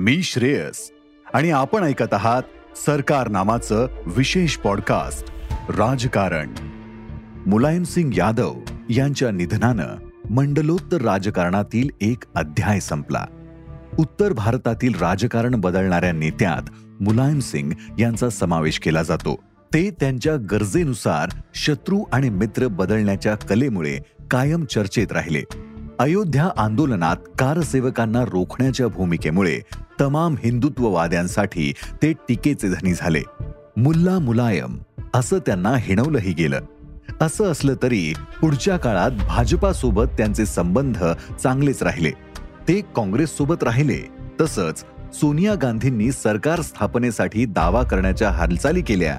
मी श्रेयस. आणि आपण ऐकत आहात सरकार नामाचं विशेष पॉडकास्ट राजकारण. मुलायम सिंग यादव यांच्या निधनानं मंडलोत्तर राजकारणातील एक अध्याय संपला. उत्तर भारतातील राजकारण बदलणाऱ्या नेत्यात मुलायम सिंग यांचा समावेश केला जातो. ते त्यांच्या गरजेनुसार शत्रू आणि मित्र बदलण्याच्या कलेमुळे कायम चर्चेत राहिले. अयोध्या आंदोलनात कारसेवकांना रोखण्याच्या भूमिकेमुळे तमाम हिंदुत्ववाद्यांसाठी ते टीकेचे धनी झाले. मुल्ला मुलायम असं त्यांना हिणवलंही गेलं. असं असलं तरी पुढच्या काळात भाजपासोबत त्यांचे संबंध चांगलेच राहिले. ते काँग्रेससोबत राहिले तसंच सोनिया गांधींनी सरकार स्थापनेसाठी दावा करण्याच्या हालचाली केल्या.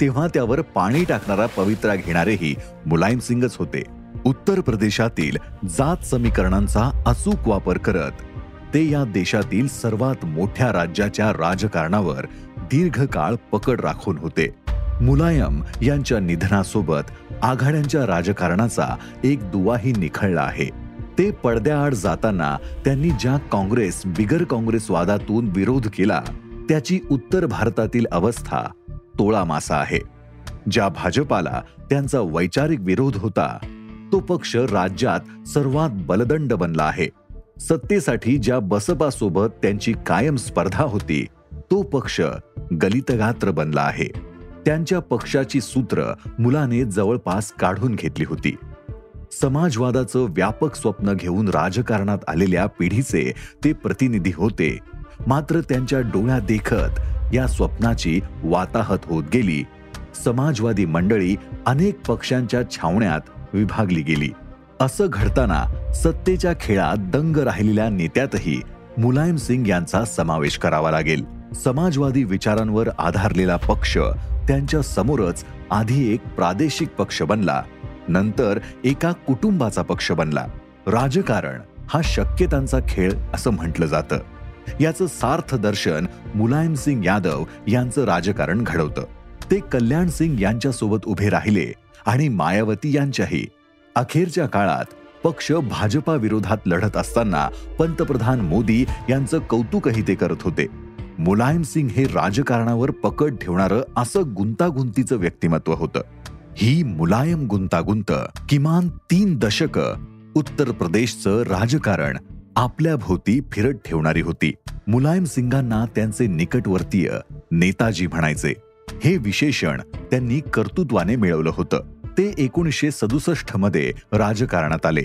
तेव्हा त्यावर पाणी टाकणारा पवित्रा घेणारेही मुलायम सिंगच होते. उत्तर प्रदेशातील जात समीकरणांचा अचूक वापर करत ते या देशातील सर्वात मोठ्या राज्याच्या राजकारणावर दीर्घकाळ पकड राखून होते. मुलायम यांच्या निधनासोबत आघाड्यांच्या राजकारणाचा एक दुवाही निखळला आहे. ते पडद्याआड जाताना त्यांनी ज्या काँग्रेस बिगर काँग्रेस वादातून विरोध केला त्याची उत्तर भारतातील अवस्था तोळा मासा आहे. ज्या भाजपाला त्यांचा वैचारिक विरोध होता तो पक्ष राज्यात सर्वात बलदंड बनला आहे. सत्तेसाठी ज्या बसपासोबत त्यांची कायम स्पर्धा होती तो पक्ष गलितगात्र बनला आहे. त्यांच्या पक्षाची सूत्र मुलाने जवळपास काढून घेतली होती. समाजवादाचं व्यापक स्वप्न घेऊन राजकारणात आलेल्या पिढीचे ते प्रतिनिधी होते. मात्र त्यांच्या डोळ्या देखत या स्वप्नाची वाताहत होत गेली. समाजवादी मंडळी अनेक पक्षांच्या छावण्यात विभागली गेली. असं घडताना सत्तेच्या खेळात दंग राहिलेल्या नेत्यातही मुलायम सिंग यांचा समावेश करावा लागेल. समाजवादी विचारांवर आधारलेला पक्ष त्यांच्या समोरच आधी एक प्रादेशिक पक्ष बनला नंतर एका कुटुंबाचा पक्ष बनला. राजकारण हा शक्यतांचा खेळ असं म्हटलं जातं. याचं सार्थ दर्शन मुलायम सिंग यादव यांचं राजकारण घडवतं. ते कल्याण सिंग यांच्यासोबत उभे राहिले आणि मायावती यांच्याही. अखेरच्या काळात पक्ष भाजपा विरोधात लढत असताना पंतप्रधान मोदी यांचं कौतुकही ते करत होते. मुलायम सिंग हे राजकारणावर पकड ठेवणारं असं गुंतागुंतीचं व्यक्तिमत्व होतं. ही मुलायम गुंतागुंत किमान तीन दशक उत्तर प्रदेशचं राजकारण आपल्या भोवती फिरत ठेवणारी होती. मुलायम सिंगांना त्यांचे निकटवर्तीय नेताजी म्हणायचे हे विशेषण त्यांनी कर्तृत्वाने मिळवलं होतं. ते एकोणीसशे सदुसष्टमध्ये राजकारणात आले.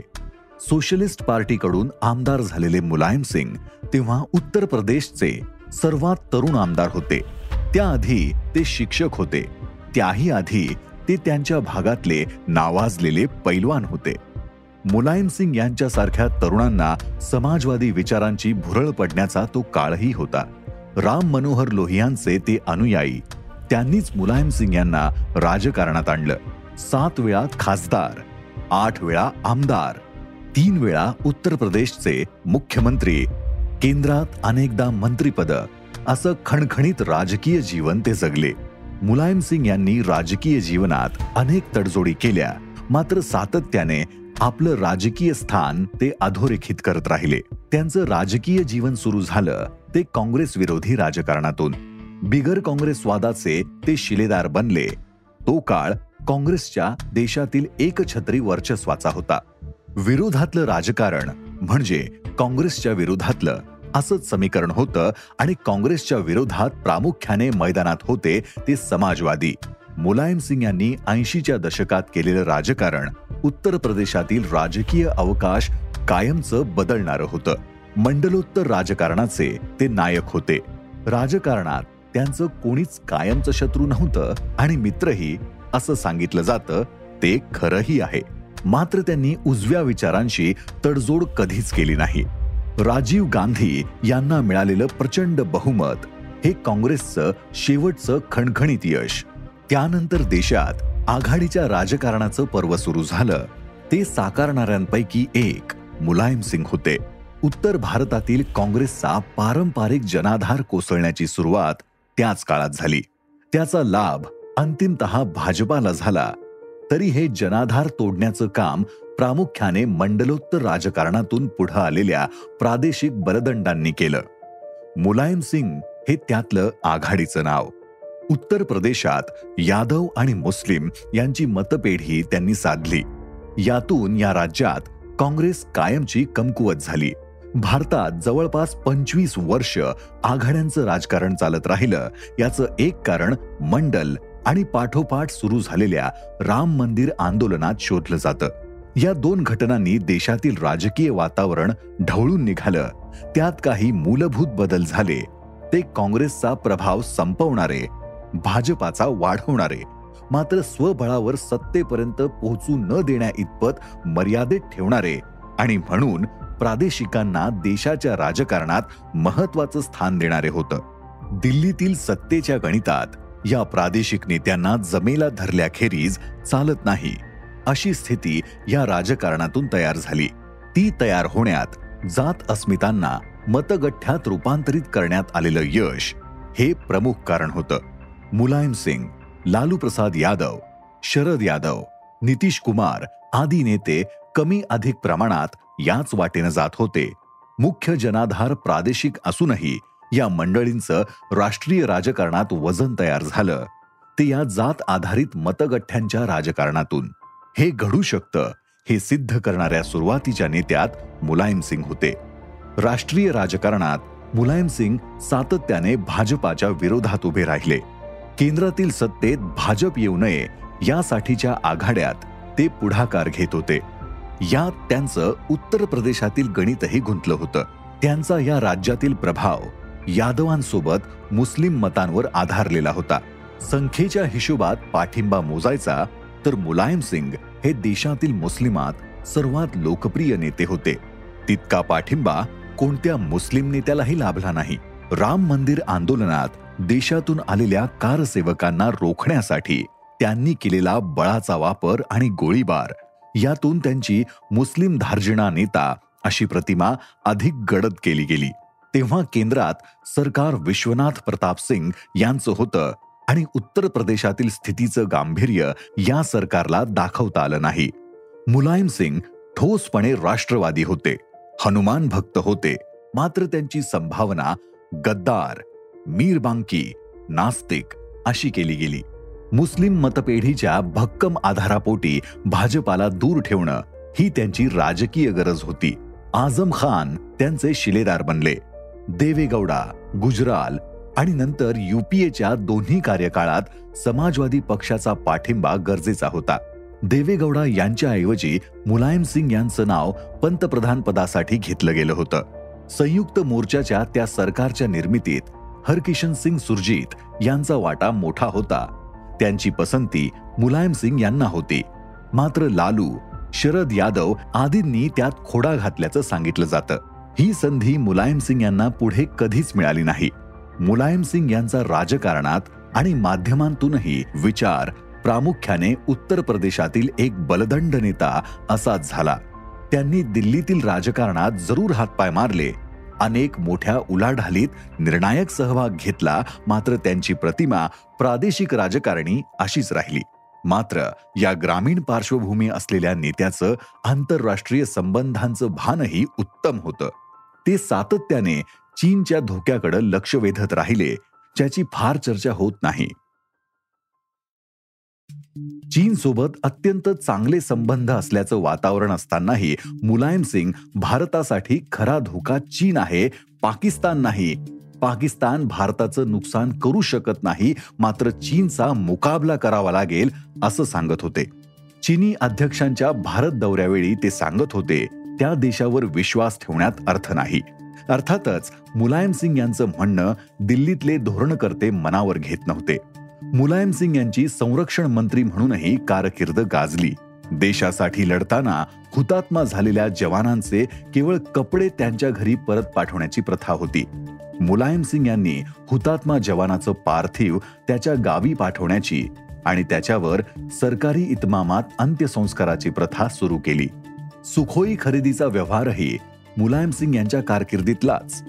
सोशलिस्ट पार्टीकडून आमदार झालेले मुलायम सिंग तेव्हा उत्तर प्रदेशचे सर्वात तरुण आमदार होते. त्याआधी ते शिक्षक होते. त्याही आधी ते त्यांच्या भागातले नावाजलेले पैलवान होते. मुलायम सिंग यांच्यासारख्या तरुणांना समाजवादी विचारांची भुरळ पडण्याचा तो काळही होता. राम मनोहर लोहियांचे ते अनुयायी त्यांनीच मुलायम सिंग यांना राजकारणात आणलं. सात वेळा खासदार आठ वेळा आमदार तीन वेळा उत्तर प्रदेशचे मुख्यमंत्री. केंद्रात अनेकदा मंत्रीपद असं खणखणीत राजकीय जीवन ते जगले. मुलायम सिंग यांनी राजकीय जीवनात अनेक तडजोडी केल्या मात्र सातत्याने आपलं राजकीय स्थान ते अधोरेखित करत राहिले. त्यांचं राजकीय जीवन सुरू झालं ते काँग्रेस विरोधी राजकारणातून. बिगर काँग्रेसवादाचे ते शिलेदार बनले. तो काळ काँग्रेसच्या देशातील एकछत्री वर्चस्वाचा होता. विरोधातलं राजकारण म्हणजे काँग्रेसच्या विरोधातलं असंच समीकरण होतं आणि काँग्रेसच्या विरोधात प्रामुख्याने मैदानात होते ते समाजवादी. मुलायम सिंग यांनी ऐंशीच्या दशकात केलेलं राजकारण उत्तर प्रदेशातील राजकीय अवकाश कायमचं बदलणारं होतं. मंडलोत्तर राजकारणाचे ते नायक होते. राजकारणात त्यांचं कोणीच कायमचं शत्रू नव्हतं आणि मित्रही असं सांगितलं जातं ते खरंही आहे. मात्र त्यांनी उजव्या विचारांशी तडजोड कधीच केली नाही. राजीव गांधी यांना मिळालेलं प्रचंड बहुमत हे काँग्रेसचं शेवटचं खणखणीत यश. त्यानंतर देशात आघाडीच्या राजकारणाचं पर्व सुरू झालं. ते साकारणाऱ्यांपैकी एक मुलायम सिंग होते. उत्तर भारतातील काँग्रेसचा पारंपरिक जनाधार कोसळण्याची सुरुवात त्याच काळात झाली. त्याचा लाभ अंतिमत भाजपाला झाला. तरी हे जनाधार तोडण्याचं काम प्रामुख्याने मंडलोत्तर राजकारणातून पुढे आलेल्या प्रादेशिक बलदंडांनी केलं. मुलायम सिंग हे त्यातलं आघाडीचं नाव. उत्तर प्रदेशात यादव आणि मुस्लिम यांची मतपेढी त्यांनी साधली. यातून या राज्यात काँग्रेस कायमची कमकुवत झाली. भारतात जवळपास पंचवीस वर्ष आघाड्यांचं राजकारण चालत राहिलं. याचं एक कारण मंडल आणि पाठोपाठ सुरू झालेल्या राम मंदिर आंदोलनात शोधलं जातं. या दोन घटनांनी देशातील राजकीय वातावरण ढवळून निघालं. त्यात काही मूलभूत बदल झाले. ते काँग्रेसचा प्रभाव संपवणारे भाजपाचा वाढवणारे मात्र स्वबळावर सत्तेपर्यंत पोहोचू न देण्या इतपत मर्यादेत ठेवणारे आणि म्हणून प्रादेशिकांना देशाच्या राजकारणात महत्वाचं स्थान देणारे होतं. दिल्लीतील सत्तेच्या गणितात या प्रादेशिक नेत्यांना जमेला धरल्याखेरीज चालत नाही. अशी स्थिती या राजकारणातून तयार झाली. ती तयार होण्यात जात अस्मितांना मतगठ्ठ्यात रूपांतरित करण्यात आलेलं यश हे प्रमुख कारण होतं. मुलायम सिंग लालू प्रसाद यादव शरद यादव नितीश कुमार आदी नेते कमी अधिक प्रमाणात याच वाटेनं जात होते. मुख्य जनाधार प्रादेशिक असूनही या मंडळींचं राष्ट्रीय राजकारणात वजन तयार झालं. ते या जात आधारित मतगठ्ठ्यांच्या राजकारणातून. हे घडू शकतं हे सिद्ध करणाऱ्या सुरुवातीच्या नेत्यात मुलायम सिंग होते. राष्ट्रीय राजकारणात मुलायम सिंग सातत्याने भाजपाच्या विरोधात उभे राहिले. केंद्रातील सत्तेत भाजप येऊ नये यासाठीच्या आघाड्यात ते पुढाकार घेत होते. यात त्यांचं उत्तर प्रदेशातील गणितही गुंतलं होतं. त्यांचा या राज्यातील प्रभाव यादवांसोबत मुस्लिम मतांवर आधारलेला होता. संख्येच्या हिशोबात पाठिंबा मोजायचा तर मुलायम सिंग हे देशातील मुस्लिमात सर्वात लोकप्रिय नेते होते. तितका पाठिंबा कोणत्या मुस्लिम नेत्यालाही लाभला नाही. राम मंदिर आंदोलनात देशातून आलेल्या कारसेवकांना रोखण्यासाठी त्यांनी केलेला बळाचा वापर आणि गोळीबार यातून त्यांची मुस्लिम धार्जिणा नेता अशी प्रतिमा अधिक गडद केली गेली. तेव्हा केंद्रात सरकार विश्वनाथ प्रताप सिंग यांचं होतं आणि उत्तर प्रदेशातील स्थितीचं गांभीर्य या सरकारला दाखवता आलं नाही. मुलायम सिंग ठोसपणे राष्ट्रवादी होते हनुमान भक्त होते मात्र त्यांची संभावना गद्दार मीरबांकी नास्तिक अशी केली गेली. मुस्लिम मतपेढीच्या भक्कम आधारापोटी भाजपाला दूर ठेवणं ही त्यांची राजकीय गरज होती. आझम खान त्यांचे शिलेदार बनले. देवेगौडा गुजराल आणि नंतर युपीएच्या दोन्ही कार्यकाळात समाजवादी पक्षाचा पाठिंबा गरजेचा होता. देवेगौडा यांच्याऐवजी मुलायम सिंग यांचं नाव पंतप्रधान पदासाठी घेतलं गेलं होतं. संयुक्त मोर्चाच्या त्या सरकारच्या निर्मितीत हरकिशन सिंग सुरजीत यांचा वाटा मोठा होता. त्यांची पसंती मुलायम सिंग यांना होती. मात्र लालू शरद यादव आदींनी त्यात खोडा घातल्याचं सांगितलं जातं. ही संधी मुलायम सिंग यांना पुढे कधीच मिळाली नाही. मुलायम सिंग यांचा राजकारणात आणि माध्यमांतूनही विचार प्रामुख्याने उत्तर प्रदेशातील एक बलदंड नेता असाच झाला. त्यांनी दिल्लीतील राजकारणात जरूर हातपाय मारले. अनेक मोठ्या उलाढालीत निर्णायक सहभाग घेतला मात्र त्यांची प्रतिमा प्रादेशिक राजकारणी अशीच राहिली. मात्र या ग्रामीण पार्श्वभूमी असलेल्या नेत्याचं आंतरराष्ट्रीय संबंधांचं भानही उत्तम होतं. ते सातत्याने चीनच्या धोक्याकडे लक्ष वेधत राहिले ज्याची फार चर्चा होत नाही. चीनसोबत अत्यंत चांगले संबंध असल्याचं वातावरण असतानाही मुलायम सिंग भारतासाठी खरा धोका चीन आहे पाकिस्तान नाही. पाकिस्तान भारताचं नुकसान करू शकत नाही मात्र चीनचा मुकाबला करावा लागेल असं सांगत होते. चीनी अध्यक्षांच्या भारत दौऱ्यावेळी ते सांगत होते त्या देशावर विश्वास ठेवण्यात अर्थ नाही. अर्थातच मुलायम सिंग यांचं म्हणणं दिल्लीतले धोरणकर्ते मनावर घेत नव्हते. मुलायम सिंग यांची संरक्षण मंत्री म्हणूनही कारकीर्द गाजली. देशासाठी लढताना हुतात्मा झालेल्या जवानांचे केवळ कपडे त्यांच्या घरी परत पाठवण्याची प्रथा होती. मुलायम सिंग यांनी हुतात्मा जवानाचं पार्थिव त्याच्या गावी पाठवण्याची आणि त्याच्यावर सरकारी इतमामात अंत्यसंस्काराची प्रथा सुरू केली. सुखोई खरेदीचा व्यवहारही मुलायम सिंग यांच्या कारकिर्दीतलाच.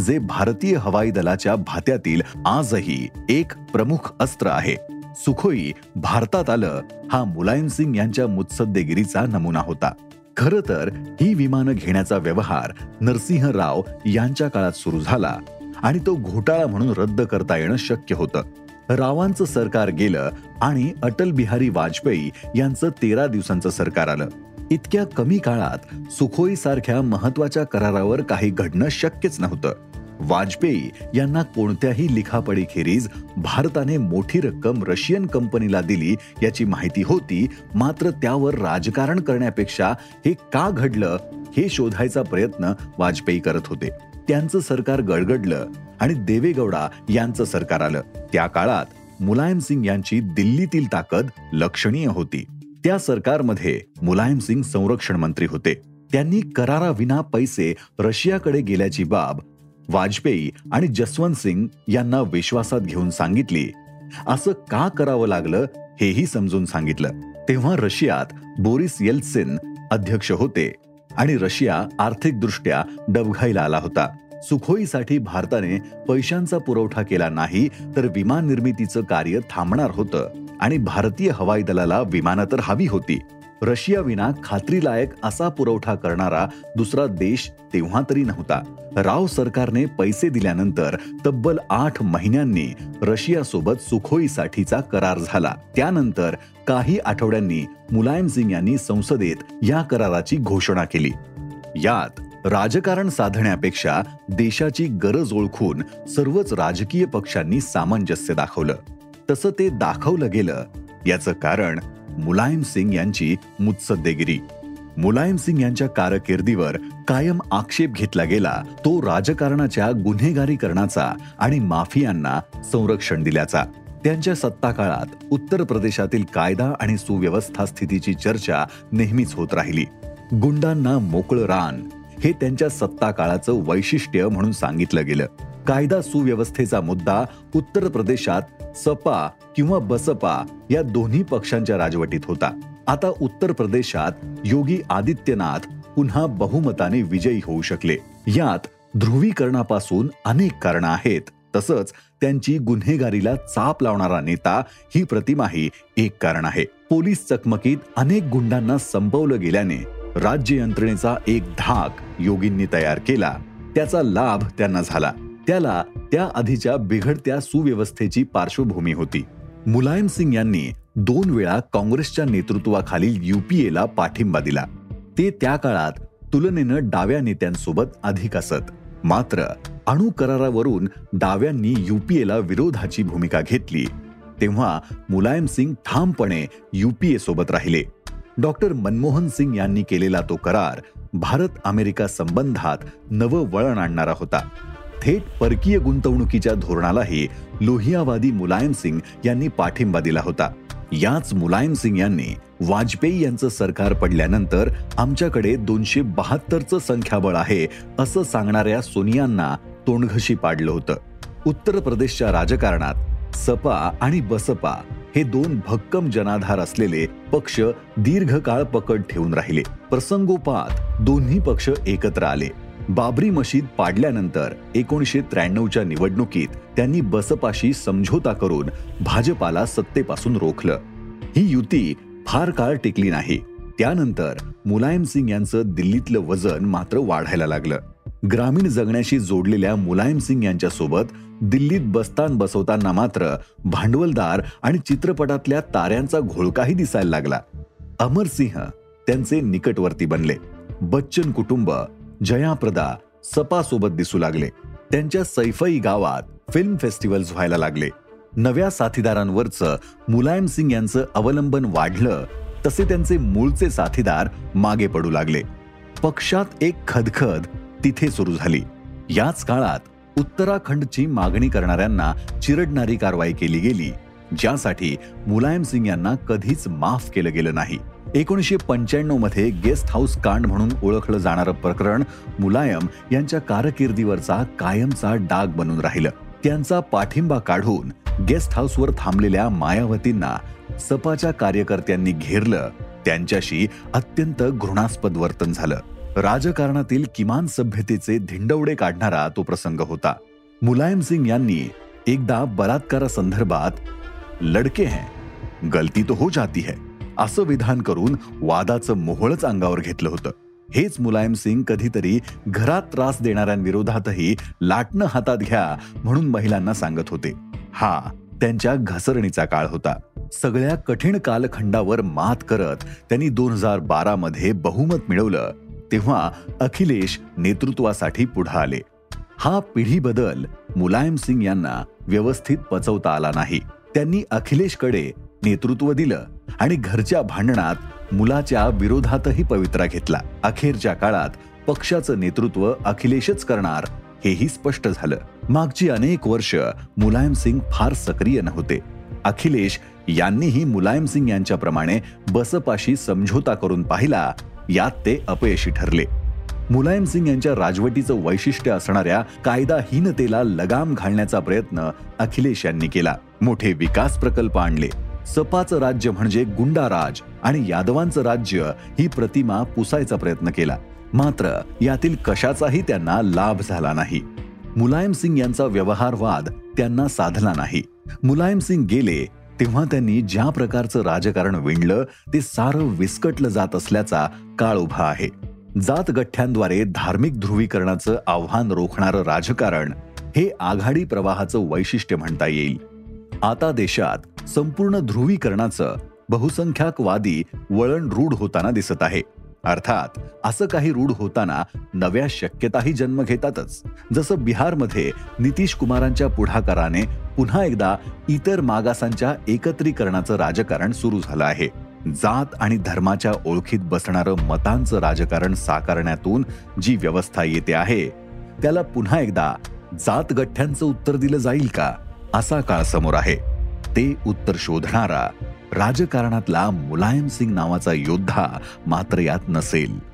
जे भारतीय हवाई दलाच्या भात्यातील आजही एक प्रमुख अस्त्र आहे. सुखोई भारतात आलं हा मुलायम सिंग यांच्या मुत्सद्देगिरीचा नमुना होता. खर तर ही विमानं घेण्याचा व्यवहार नरसिंह राव यांच्या काळात सुरू झाला आणि तो घोटाळा म्हणून रद्द करता येणं शक्य होतं. रावांचं सरकार गेलं आणि अटल बिहारी वाजपेयी यांचं तेरा दिवसांचं सरकार आलं. इतक्या कमी काळात सुखोई सारख्या महत्त्वाच्या करारावर काही घडणं शक्यच नव्हतं. वाजपेयी यांना कोणत्याही लिखापडीखेरीज भारताने मोठी रक्कम रशियन कंपनीला दिली याची माहिती होती मात्र त्यावर राजकारण करण्यापेक्षा हे का घडलं हे शोधायचा प्रयत्न वाजपेयी करत होते. त्यांचं सरकार गडगडलं आणि देवेगौडा यांचं सरकार आलं. त्या काळात मुलायम सिंग यांची दिल्लीतील ताकद लक्षणीय होती. त्या सरकारमध्ये मुलायम सिंग संरक्षण मंत्री होते. त्यांनी कराराविना पैसे रशियाकडे गेल्याची बाब वाजपेयी आणि जसवंत सिंग यांना विश्वासात घेऊन सांगितली. असं का करावं लागलं हेही समजून सांगितलं. तेव्हा रशियात बोरिस येल्सिन अध्यक्ष होते आणि रशिया आर्थिकदृष्ट्या डबघाईला आला होता. सुखोईसाठी भारताने पैशांचा पुरवठा केला नाही तर विमान निर्मितीचं कार्य थांबणार होतं आणि भारतीय हवाई दलाला विमानं तर हवी होती. रशिया विना खात्रीलायक असा पुरवठा करणारा दुसरा देश तेव्हा तरी नव्हता. राव सरकारने पैसे दिल्यानंतर तब्बल आठ महिन्यांनी रशियासोबत सुखोईसाठीचा करार झाला. त्यानंतर काही आठवड्यांनी मुलायम सिंग यांनी संसदेत या कराराची घोषणा केली. यात राजकारण साधण्यापेक्षा देशाची गरज ओळखून सर्वच राजकीय पक्षांनी सामंजस्य दाखवलं. तसं ते दाखवलं गेलं. याचं कारण मुलायम सिंग यांची मुत्सद्देगिरी. मुलायम सिंग यांच्या कारकिर्दीवर कायम आक्षेप घेतला गेला तो राजकारणाच्या गुन्हेगारीकरणाचा आणि माफियांना संरक्षण दिल्याचा. त्यांच्या सत्ता काळात उत्तर प्रदेशातील कायदा आणि सुव्यवस्था स्थितीची चर्चा नेहमीच होत राहिली. गुंडांना मोकळं रान हे त्यांच्या सत्ता काळाचं वैशिष्ट्य म्हणून सांगितलं गेलं. कायदा सुव्यवस्थेचा मुद्दा उत्तर प्रदेशात सपा किंवा बसपा या दोन्ही पक्षांच्या राजवटीत होता. आता उत्तर प्रदेशात योगी आदित्यनाथ पुन्हा बहुमताने विजयी होऊ शकले. यात ध्रुवीकरणापासून अनेक कारण आहेत. तसंच त्यांची गुन्हेगारीला चाप लावणारा नेता ही प्रतिमाही एक कारण आहे. पोलीस चकमकीत अनेक गुंडांना संपवलं गेल्याने राज्य यंत्रणेचा एक धाक योगींनी तयार केला. त्याचा लाभ त्यांना झाला. त्याला त्या आधीच्या बिघडत्या सुव्यवस्थेची पार्श्वभूमी होती. मुलायम सिंग यांनी दोन वेळा काँग्रेसच्या नेतृत्वाखालील युपीएला पाठिंबा दिला. ते त्या काळात तुलनेनं डाव्या नेत्यांसोबत अधिक असत. मात्र अणु करारावरून डाव्यांनी युपीएला विरोधाची भूमिका घेतली. तेव्हा मुलायम सिंग ठामपणे युपीए सोबत राहिले. डॉक्टर मनमोहन सिंग यांनी केलेला तो करार भारत अमेरिका संबंधात नवं वळण आणणारा होता. थेट परकीय गुंतवणुकीच्या धोरणालाही लोहियावादी मुलायम सिंग यांनी पाठिंबा दिला होता. याच मुलायम सिंग यांनी वाजपेयी यांचं सरकार पडल्यानंतर आमच्याकडे दोनशे बहात्तरचं संख्याबळ आहे असं सांगणाऱ्या सोनियांना तोंडघशी पाडलं होतं. उत्तर प्रदेशच्या राजकारणात सपा आणि बसपा हे दोन भक्कम जनाधार असलेले पक्ष दीर्घकाळ पकड ठेवून राहिले. प्रसंगोपात दोन्ही पक्ष एकत्र आले. बाबरी मशीद पाडल्यानंतर एकोणीशे त्र्याण्णवच्या निवडणुकीत त्यांनी बसपाशी समझोता करून भाजपाला सत्तेपासून रोखलं. ही युती फार काळ टिकली नाही. त्यानंतर मुलायम सिंग यांचं दिल्लीतलं वजन मात्र वाढायला लागलं. ग्रामीण जगण्याशी जोडलेल्या मुलायम सिंग यांच्यासोबत दिल्लीत बस्तान बसवताना मात्र भांडवलदार आणि चित्रपटातल्या ताऱ्यांचा घोळकाही दिसायला लागला. अमर सिंह त्यांचे निकटवर्ती बनले. बच्चन कुटुंब जयाप्रदा सपासोबत दिसू लागले. त्यांच्या सैफई गावात फिल्म फेस्टिवल्स व्हायला लागले. नव्या साथीदारांवरचं मुलायम सिंग यांचं अवलंबन वाढलं तसे त्यांचे मूळचे साथीदार मागे पडू लागले. पक्षात एक खदखद तिथे सुरू झाली. याच काळात उत्तराखंडची मागणी करणाऱ्यांना चिरडणारी कारवाई केली गेली ज्यासाठी मुलायम सिंग यांना कधीच माफ केलं गेलं नाही. एकोणीसशे पंच्याण्णवमध्ये गेस्ट हाऊस कांड म्हणून ओळखलं जाणारं प्रकरण मुलायम यांच्या कारकिर्दीवरचा कायमचा डाग बनून राहिलं. त्यांचा पाठिंबा काढून गेस्ट हाऊसवर थांबलेल्या मायावतींना सपाच्या कार्यकर्त्यांनी घेरलं त्यांच्याशी अत्यंत घृणास्पद वर्तन झालं. राजकारणातील किमान सभ्यतेचे धिंडवडे काढणारा तो प्रसंग होता. मुलायम सिंग यांनी एकदा बलात्कारासंदर्भात लडके हैं गलती तो हो जाती है असं विधान करून वादाचं मोहळच अंगावर घेतलं होतं. हेच मुलायम सिंग कधीतरी घरात त्रास देणाऱ्यांविरोधातही लाटणं हातात घ्या म्हणून महिलांना सांगत होते. हा त्यांच्या घसरणीचा काळ होता. सगळ्या कठीण कालखंडावर मात करत त्यांनी दोन हजार बारा मध्ये बहुमत मिळवलं तेव्हा अखिलेश नेतृत्वासाठी पुढे आले. हा पिढी बदल मुलायम सिंग यांना व्यवस्थित पचवता आला नाही. त्यांनी अखिलेशकडे नेतृत्व दिलं आणि घरच्या भांडणात मुलाच्या विरोधातही पवित्रा घेतला. अखेरच्या काळात पक्षाचं नेतृत्व अखिलेशच करणार हेही स्पष्ट झालं. मागची अनेक वर्ष मुलायम सिंग फार सक्रिय नव्हते. अखिलेश यांनीही मुलायम सिंग यांच्याप्रमाणे बसपाशी समझोता करून पाहिला यात ते अपयशी ठरले. मुलायम सिंग यांच्या राजवटीचं वैशिष्ट्य असणाऱ्या कायदाहीनतेला लगाम घालण्याचा प्रयत्न अखिलेश यांनी केला. मोठे विकास प्रकल्प आणले. सपाचं राज्य म्हणजे गुंडाराज आणि यादवांचं राज्य ही प्रतिमा पुसायचा प्रयत्न केला. मात्र यातील कशाचाही त्यांना लाभ झाला नाही. मुलायम सिंग यांचा व्यवहारवाद त्यांना साधला नाही. मुलायम सिंग गेले तेव्हा त्यांनी ज्या प्रकारचं राजकारण विणलं ते सारं विस्कटलं जात असल्याचा काळ उभा आहे. जात गठ्ठ्यांद्वारे धार्मिक ध्रुवीकरणाचं आव्हान रोखणारं राजकारण हे आघाडी प्रवाहाचं वैशिष्ट्य म्हणता येईल. आता देशात संपूर्ण ध्रुवीकरणाचं बहुसंख्याकवादी वळण रूढ होताना दिसत आहे. अर्थात असं काही रूढ होताना नव्या शक्यताही जन्म घेतातच. जसं बिहारमध्ये नितीश कुमारांच्या पुढाकाराने पुन्हा एकदा इतर मागासांच्या एकत्रीकरणाचं राजकारण सुरू झालं आहे. जात आणि धर्माच्या ओळखीत बसणारं मतांचं राजकारण साकारण्यातून जी व्यवस्था येते आहे त्याला पुन्हा एकदा जात गठ्ठ्यांचं उत्तर दिलं जाईल का? असा काळ समोर आहे. ते उत्तर शोधणारा राजकारणातला मुलायम सिंग नावाचा योद्धा मात्र यात नसेल.